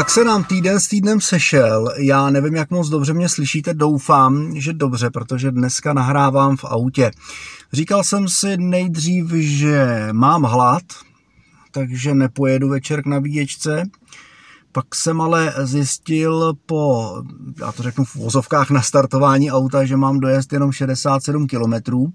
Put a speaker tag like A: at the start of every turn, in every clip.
A: Tak se nám týden s týdnem sešel. Já nevím, jak moc dobře mě slyšíte, doufám, že dobře, protože dneska nahrávám v autě. Říkal jsem si nejdřív, že mám hlad, takže nepojedu večer k nabíječce. Pak jsem ale zjistil po, já to řeknu v vozovkách na startování auta, že mám dojezd jenom 67 kilometrů.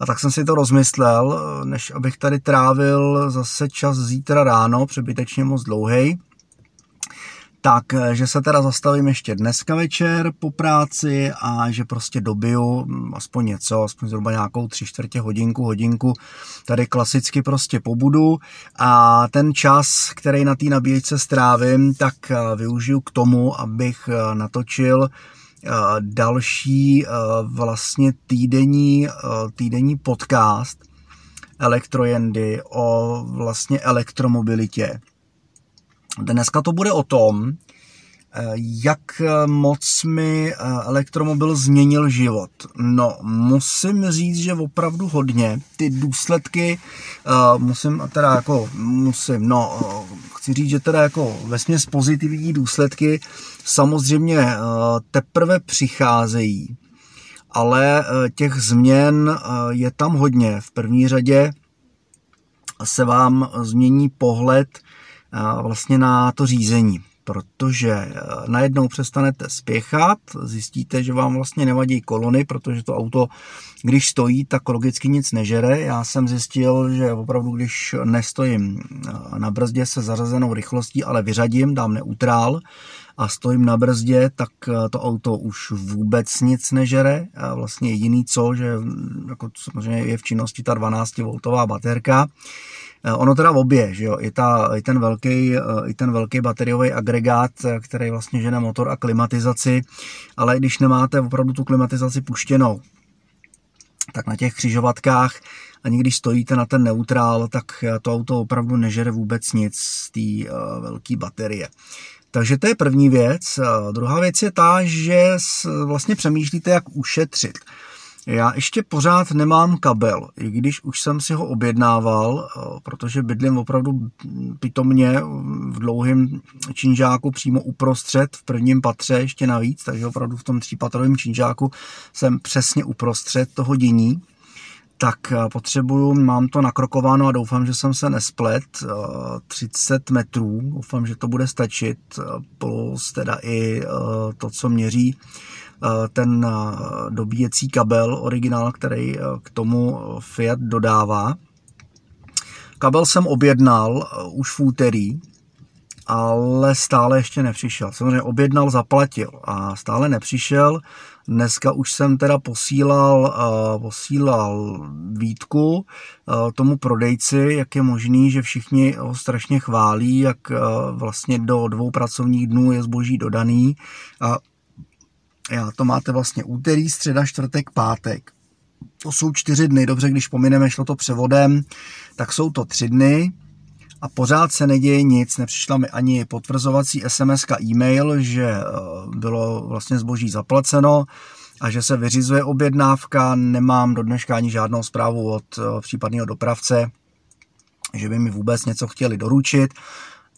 A: A tak jsem si to rozmyslel, než abych tady trávil zase čas zítra ráno, přebytečně moc dlouhý tak, eh, že se teda zastavím ještě dneska večer po práci a že prostě dobiju hm, aspoň něco, aspoň zhruba nějakou tři čtvrtě hodinku, hodinku, tady klasicky prostě pobudu. A ten čas, který na té nabíječce strávím, tak eh, využiju k tomu, abych eh, natočil další vlastně týdenní, týdenní podcast Elektrojendy o vlastně elektromobilitě Dneska to bude o tom, eh, jak moc mi eh, elektromobil změnil život. No, musím říct, že opravdu hodně. Ty důsledky, eh, musím teda jako, musím, no, chci říct, že teda jako vesměs pozitivní důsledky samozřejmě teprve přicházejí, ale těch změn je tam hodně. V první řadě se vám změní pohled vlastně na to řízení, protože eh, najednou přestanete spěchat, zjistíte, že vám vlastně nevadí kolony, protože to auto, když stojí, tak logicky nic nežere. Já jsem zjistil, že opravdu, když nestojím eh, na brzdě se zařazenou rychlostí, ale vyřadím, dám neutrál, a stojím na brzdě, tak eh, to auto už vůbec nic nežere. A vlastně jediný co, že hm, jako samozřejmě je v činnosti ta 12V baterka, Eh, ono teda obě, že jo, i, ta, i, ten velký, eh, i ten velký bateriový agregát, který vlastně žene motor a klimatizaci, ale když nemáte opravdu tu klimatizaci puštěnou, tak na těch křižovatkách ani když stojíte na ten neutrál, tak to auto opravdu nežere vůbec nic z té velké baterie. Takže to je první věc. Druhá věc je ta, že vlastně přemýšlíte, jak ušetřit. Já ještě pořád nemám kabel, i když už jsem si ho objednával, eh, protože bydlím opravdu pitomně v dlouhém činžáku přímo uprostřed, v prvním patře ještě navíc, takže opravdu v tom třípatrovém činžáku jsem přesně uprostřed toho dění tak eh, potřebuju, mám to nakrokováno a doufám, že jsem se nesplet, 30 eh, metrů, doufám, že to bude stačit, plus teda i to, co měří Eh, ten eh, dobíjecí kabel, originál, který eh, k tomu Fiat dodává. Kabel jsem objednal už v úterý, ale stále ještě nepřišel. Samozřejmě objednal, zaplatil a stále nepřišel. Dneska už jsem teda posílal, posílal výtku tomu prodejci, jak je možný, že všichni ho strašně chválí, jak vlastně do dvou pracovních dnů je zboží dodaný. A já to máte vlastně úterý, středa, čtvrtek, pátek. To jsou čtyři dny, dobře, když pomineme, šlo to převodem, tak jsou to tři dny a pořád se neděje nic, nepřišla mi ani potvrzovací SMS e-mail, že eh, bylo vlastně zboží zaplaceno a že se vyřizuje objednávka, nemám do dneška ani žádnou zprávu od eh, případného dopravce, že by mi vůbec něco chtěli doručit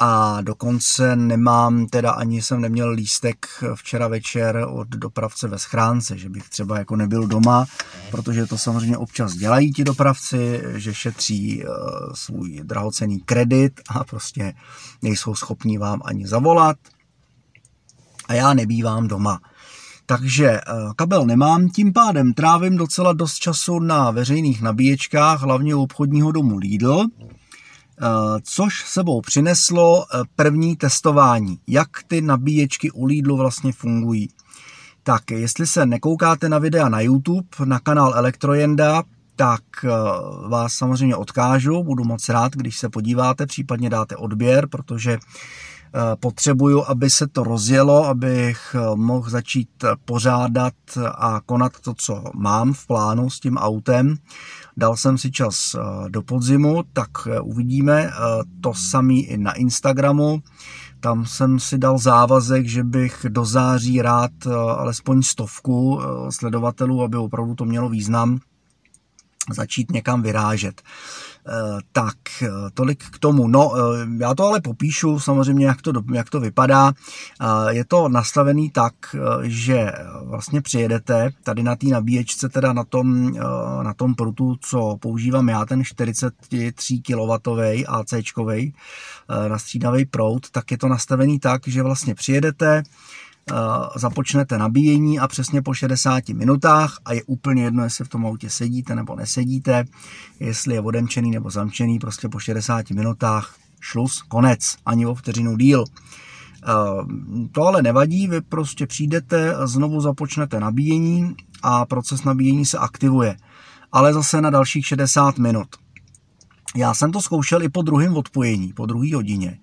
A: a dokonce nemám, teda ani jsem neměl lístek včera večer od dopravce ve schránce, že bych třeba jako nebyl doma, protože to samozřejmě občas dělají ti dopravci, že šetří uh, svůj drahocený kredit a prostě nejsou schopní vám ani zavolat a já nebývám doma. Takže uh, kabel nemám, tím pádem trávím docela dost času na veřejných nabíječkách, hlavně u obchodního domu Lidl, Eh, což sebou přineslo eh, první testování, jak ty nabíječky u Lidlu vlastně fungují. Tak jestli se nekoukáte na videa na YouTube, na kanál Elektrojenda, tak eh, vás samozřejmě odkážu, budu moc rád, když se podíváte, případně dáte odběr, protože potřebuju, aby se to rozjelo, abych mohl začít pořádat a konat to, co mám v plánu s tím autem. Dal jsem si čas eh, do podzimu, tak eh, uvidíme. Eh, to samý i na Instagramu. Tam jsem si dal závazek, že bych do září rád alespoň stovku sledovatelů, aby opravdu to mělo význam, začít někam vyrážet. Tak, tolik k tomu. No, já to ale popíšu samozřejmě, jak to, jak to vypadá. Je to nastavený tak, že vlastně přijedete tady na té nabíječce, teda na tom, na tom prutu, co používám já, ten 43 kW AC na střídavý prout, tak je to nastavený tak, že vlastně přijedete, započnete nabíjení a přesně po 60 minutách a je úplně jedno, jestli v tom autě sedíte nebo nesedíte, jestli je odemčený nebo zamčený, prostě po 60 minutách šlus, konec, ani o vteřinu díl. To ale nevadí, vy prostě přijdete, znovu započnete nabíjení a proces nabíjení se aktivuje, ale zase na dalších 60 minut. Já jsem to zkoušel i po druhém odpojení, po druhé hodině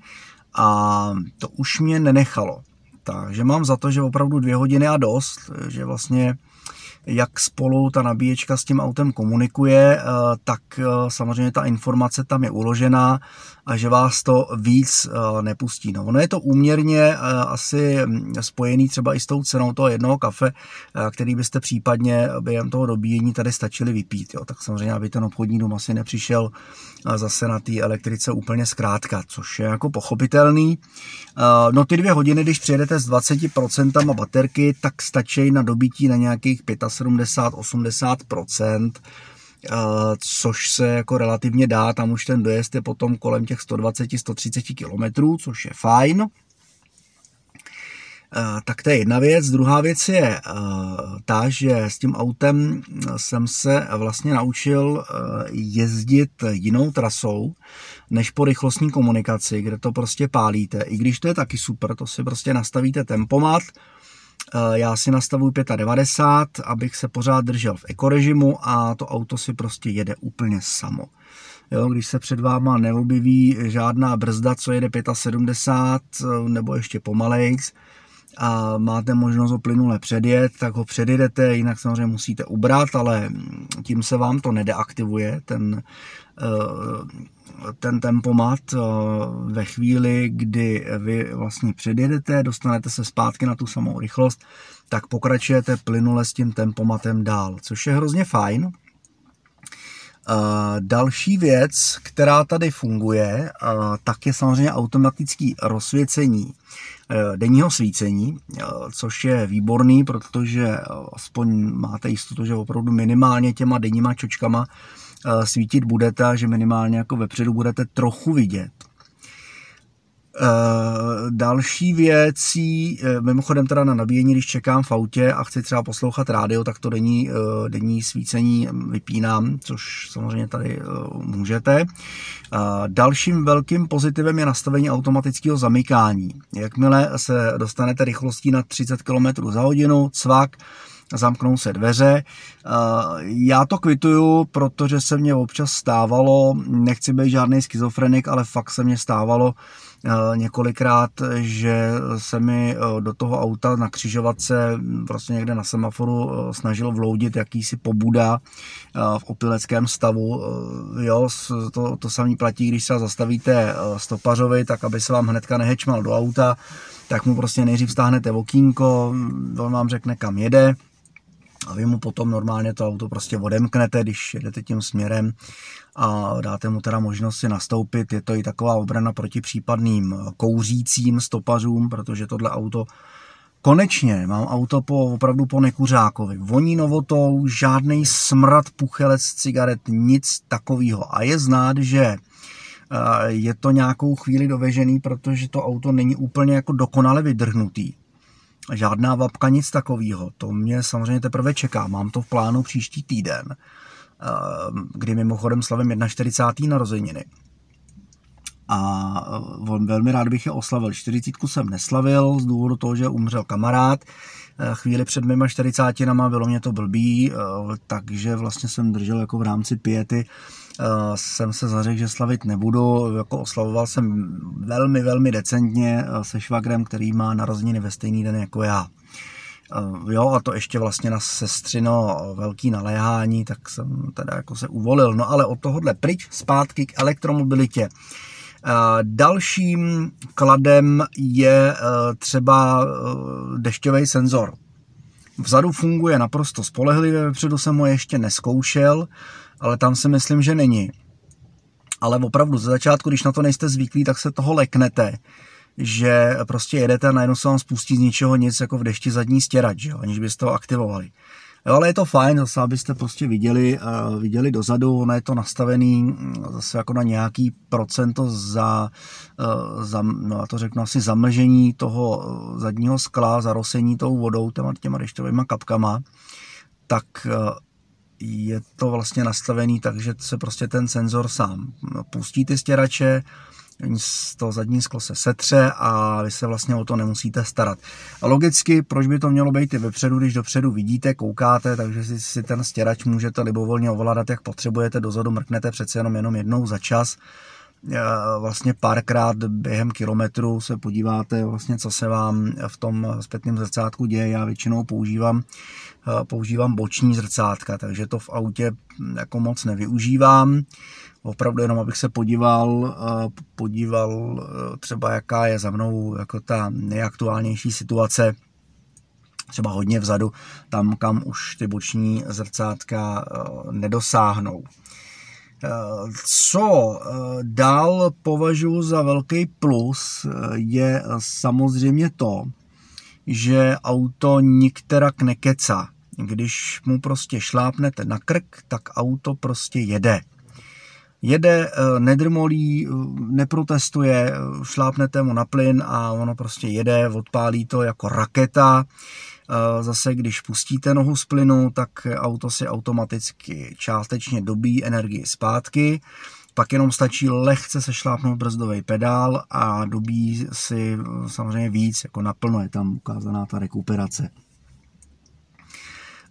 A: a to už mě nenechalo. Takže mám za to, že opravdu dvě hodiny a dost, že vlastně jak spolu ta nabíječka s tím autem komunikuje, eh, tak eh, samozřejmě ta informace tam je uložená a že vás to víc eh, nepustí. No, ono je to úměrně asi hm, spojený třeba i s tou cenou toho jednoho kafe, který byste případně během toho dobíjení tady stačili vypít. Jo. Tak samozřejmě, aby ten obchodní dům asi nepřišel zase na té elektrice úplně zkrátka, což je jako pochopitelný. No ty dvě hodiny, když přijedete s 20% baterky, tak stačí na dobití na nějakých 75-80%, což se jako relativně dá, tam už ten dojezd je potom kolem těch 120-130 km, což je fajn. Tak to je jedna věc. Druhá věc je ta, že s tím autem jsem se vlastně naučil jezdit jinou trasou, než po rychlostní komunikaci, kde to prostě pálíte. I když to je taky super, to si prostě nastavíte tempomat, já si nastavuju 95, abych se pořád držel v ekorežimu a to auto si prostě jede úplně samo. Jo, když se před váma neobjeví žádná brzda, co jede 75 nebo ještě pomalejc, a máte možnost ho plynule předjet, tak ho předjedete, jinak samozřejmě musíte ubrat, ale tím se vám to nedeaktivuje, ten, eh, ten tempomat eh, ve chvíli, kdy vy vlastně předjedete, dostanete se zpátky na tu samou rychlost, tak pokračujete plynule s tím tempomatem dál, což je hrozně fajn, Další věc, která tady funguje, uh, tak je samozřejmě automatické rozsvěcení uh, denního svícení, což je výborný, protože aspoň máte jistotu, že opravdu minimálně těma denníma čočkama svítit budete a že minimálně jako vepředu budete trochu vidět. Uh, další věcí, uh, mimochodem teda na nabíjení, když čekám v autě a chci třeba poslouchat rádio, tak to denní, uh, denní svícení vypínám, což samozřejmě tady můžete. Dalším velkým pozitivem je nastavení automatického zamykání. Jakmile se dostanete rychlostí na 30 km za hodinu, cvak, zamknou se dveře. Já to kvituju, protože se mně občas stávalo, nechci být žádný schizofrenik, ale fakt se mně stávalo, Eh, několikrát, že se mi eh, do toho auta na křižovatce prostě někde na semaforu eh, snažil vloudit jakýsi pobuda v opileckém stavu. Jo, to, to samý platí, když se zastavíte stopařovi, tak aby se vám hnedka nehečmal do auta, tak mu prostě nejdřív stáhnete okýnko, on vám řekne, kam jede, a vy mu potom normálně to auto prostě odemknete, když jedete tím směrem a dáte mu teda možnost si nastoupit. Je to i taková obrana proti případným kouřícím stopařům, protože tohle auto Konečně mám auto po, opravdu po nekuřákovi. Voní novotou, žádný smrad puchelec cigaret, nic takového. A je znát, že eh, je to nějakou chvíli dovežený, protože to auto není úplně jako dokonale vydrhnutý žádná vapka, nic takového. To mě samozřejmě teprve čeká. Mám to v plánu příští týden, eh, kdy mimochodem slavím 41. narozeniny. A eh, velmi rád bych je oslavil. 40 jsem neslavil z důvodu toho, že umřel kamarád. Eh, chvíli před mýma 40 bylo mě to blbý, takže vlastně jsem držel jako v rámci piety Eh, jsem se zařekl, že slavit nebudu. Jako oslavoval jsem velmi, velmi decentně eh, se švagrem, který má narozeniny ve stejný den jako já. Eh, jo, a to ještě vlastně na sestřino velký naléhání, tak jsem teda jako se uvolil. No ale od tohohle pryč, zpátky k elektromobilitě. Dalším kladem je třeba dešťový senzor. Vzadu funguje naprosto spolehlivě, vepředu jsem ho ještě neskoušel, ale tam si myslím, že není. ale opravdu ze začátku, když na to nejste zvyklí, tak se toho leknete že prostě jedete a najednou se vám spustí z ničeho nic jako v dešti zadní stěrač, aniž byste to aktivovali. Jo, ale je to fajn, zase abyste prostě viděli, uh, viděli dozadu, ono je to nastavený mm, zase jako na nějaký procento za, uh, za no já to řeknu asi zamlžení toho eh, zadního skla, zarosení tou vodou, těma, těma dešťovými kapkama, tak uh, je to vlastně nastavený tak, že se prostě ten senzor sám pustí ty stěrače, to zadní sklo se setře a vy se vlastně o to nemusíte starat. A logicky, proč by to mělo být i vepředu, když dopředu vidíte, koukáte, takže si, si ten stěrač můžete libovolně ovládat, jak potřebujete, dozadu mrknete přece jenom jenom jednou za čas, vlastně párkrát během kilometru se podíváte vlastně, co se vám v tom zpětném zrcátku děje. Já většinou používám, e, používám boční zrcátka, takže to v autě jako moc nevyužívám opravdu jenom abych se podíval, podíval e, třeba jaká je za mnou jako ta nejaktuálnější situace, třeba hodně vzadu, tam, kam už ty boční zrcátka nedosáhnou. Co dál považuji za velký plus, je samozřejmě to, že auto nikterak nekecá. Když mu prostě šlápnete na krk, tak auto prostě jede jede, eh, nedrmolí, eh, neprotestuje, eh, šlápnete mu na plyn a ono prostě jede, odpálí to jako raketa. Zase, když pustíte nohu z plynu, tak auto si automaticky částečně dobí energii zpátky. Pak jenom stačí lehce se šlápnout brzdový pedál a dobí si samozřejmě víc, jako naplno je tam ukázaná ta rekuperace.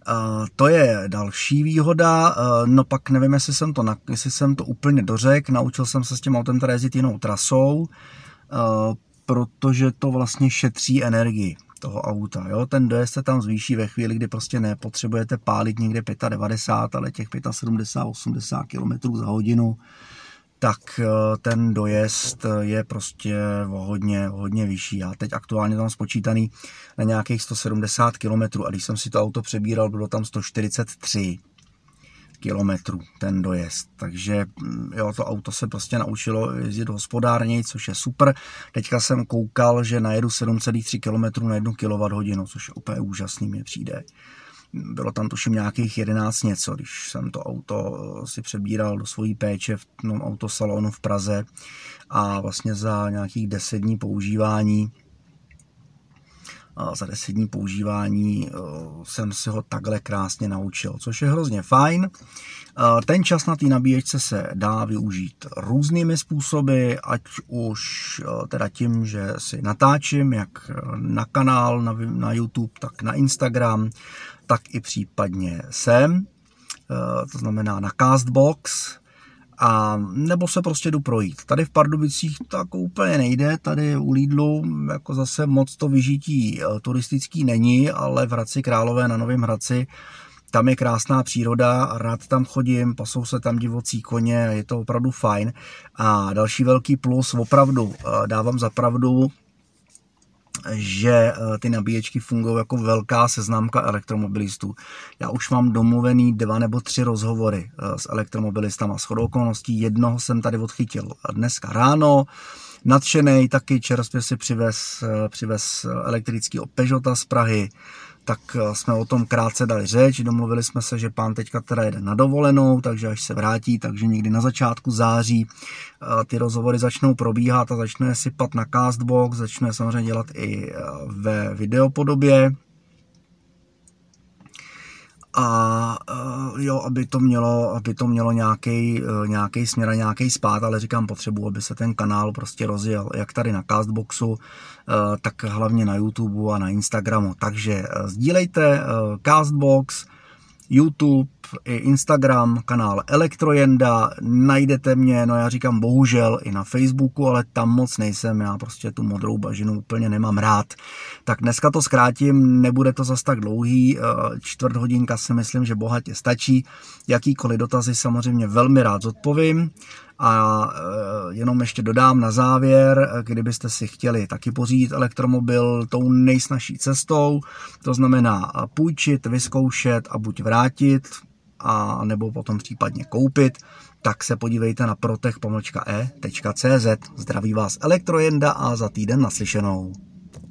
A: Uh, to je další výhoda, no pak nevím, jestli jsem to, jestli jsem to úplně dořek, naučil jsem se s tím autem teda jezdit jinou trasou, protože to vlastně šetří energii toho auta. Jo? Ten dojezd se tam zvýší ve chvíli, kdy prostě nepotřebujete pálit někde 95, ale těch 75-80 km za hodinu tak eh, ten dojezd je prostě o hodně, o hodně vyšší. Já teď aktuálně tam spočítaný na nějakých 170 km a když jsem si to auto přebíral, bylo tam 143 kilometrů ten dojezd. Takže mm, jo, to auto se prostě naučilo jezdit hospodárněji, což je super. Teďka jsem koukal, že najedu 7,3 km na 1 kWh, což je úplně úžasný, mi přijde bylo tam tuším nějakých 11 něco, když jsem to auto eh, si přebíral do svojí péče v tom autosalonu v Praze a vlastně za nějakých 10 dní používání za 10 dní používání eh, jsem si ho takhle krásně naučil, což je hrozně fajn. Eh, ten čas na té nabíječce se dá využít různými způsoby, ať už teda tím, že si natáčím jak na kanál na, YouTube, tak na Instagram, tak i případně sem, eh, to znamená na Castbox, a nebo se prostě jdu projít. Tady v Pardubicích to jako úplně nejde, tady u Lidlu jako zase moc to vyžití eh, turistický není, ale v Hradci Králové na Novém Hradci tam je krásná příroda, rád tam chodím, pasou se tam divocí koně, je to opravdu fajn. A další velký plus, opravdu eh, dávám za pravdu, že eh, ty nabíječky fungují jako velká seznámka elektromobilistů. Já už mám domluvený dva nebo tři rozhovory eh, s elektromobilistama. S chodou okolností jednoho jsem tady odchytil dneska ráno, nadšený, taky čerstvě si přivez, eh, přivez elektrický Peugeota z Prahy, tak eh, jsme o tom krátce dali řeč, domluvili jsme se, že pán teďka teda jede na dovolenou, takže až se vrátí, takže někdy na začátku září eh, ty rozhovory začnou probíhat a začne sypat na Castbox, začne samozřejmě dělat i eh, ve videopodobě, a jo, aby to mělo, aby to mělo nějaký, nějaký směr a nějaký spát, ale říkám potřebu, aby se ten kanál prostě rozjel, jak tady na Castboxu, tak hlavně na YouTube a na Instagramu. Takže sdílejte Castbox, YouTube, i Instagram, kanál Elektrojenda, najdete mě, no já říkám bohužel i na Facebooku, ale tam moc nejsem, já prostě tu modrou bažinu úplně nemám rád. Tak dneska to zkrátím, nebude to zas tak dlouhý, eh, čtvrt hodinka si myslím, že bohatě stačí. Jakýkoliv dotazy samozřejmě velmi rád zodpovím. A eh, jenom ještě dodám na závěr, kdybyste si chtěli taky pořídit elektromobil tou nejsnažší cestou, to znamená půjčit, vyzkoušet a buď vrátit, a nebo potom případně koupit, tak se podívejte na protech.e.cz. Zdraví vás Elektrojenda a za týden naslyšenou.